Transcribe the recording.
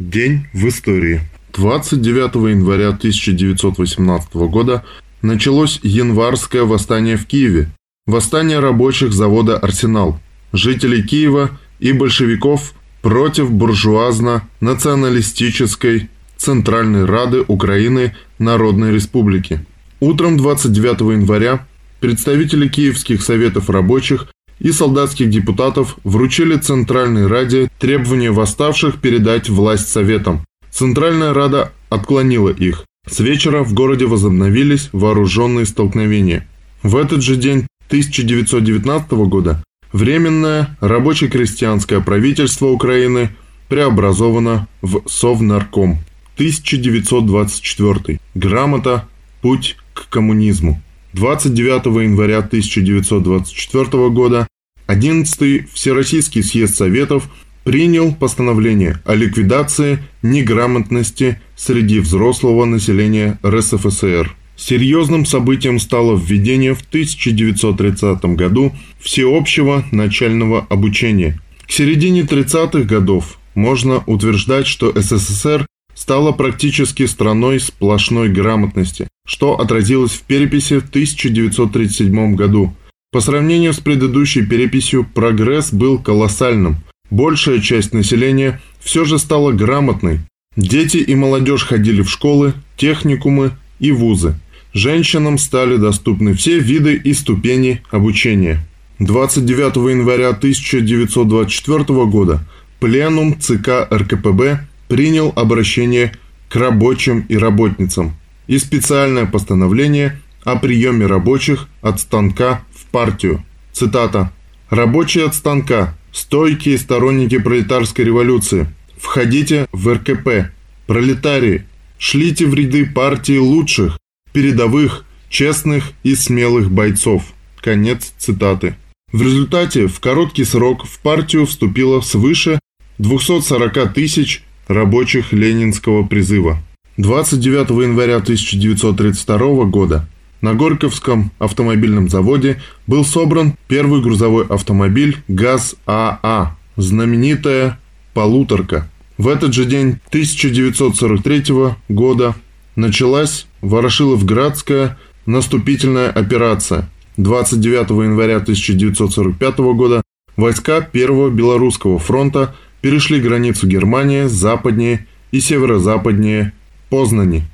День в истории. 29 января 1918 года началось январское восстание в Киеве. Восстание рабочих завода «Арсенал», жителей Киева и большевиков против буржуазно-националистической Центральной Рады Украины Народной Республики. Утром 29 января представители Киевских Советов Рабочих и солдатских депутатов вручили Центральной Раде требования восставших передать власть Советам. Центральная Рада отклонила их. С вечера в городе возобновились вооруженные столкновения. В этот же день 1919 года Временное рабоче-крестьянское правительство Украины преобразовано в Совнарком. 1924. Грамота «Путь к коммунизму». 29 января 1924 года 11-й Всероссийский съезд Советов принял постановление о ликвидации неграмотности среди взрослого населения РСФСР. Серьезным событием стало введение в 1930 году всеобщего начального обучения. К середине 30-х годов можно утверждать, что СССР стала практически страной сплошной грамотности, что отразилось в переписи в 1937 году. По сравнению с предыдущей переписью прогресс был колоссальным. Большая часть населения все же стала грамотной. Дети и молодежь ходили в школы, техникумы и вузы. Женщинам стали доступны все виды и ступени обучения. 29 января 1924 года Пленум ЦК РКПБ принял обращение к рабочим и работницам и специальное постановление о приеме рабочих от станка в партию. Цитата. «Рабочие от станка, стойкие сторонники пролетарской революции, входите в РКП, пролетарии, шлите в ряды партии лучших, передовых, честных и смелых бойцов». Конец цитаты. В результате в короткий срок в партию вступило свыше 240 тысяч рабочих ленинского призыва. 29 января 1932 года на Горьковском автомобильном заводе был собран первый грузовой автомобиль ГАЗ-АА, знаменитая «Полуторка». В этот же день 1943 года началась Ворошиловградская наступительная операция. 29 января 1945 года войска Первого Белорусского фронта перешли границу Германии западнее и северо-западнее Познани.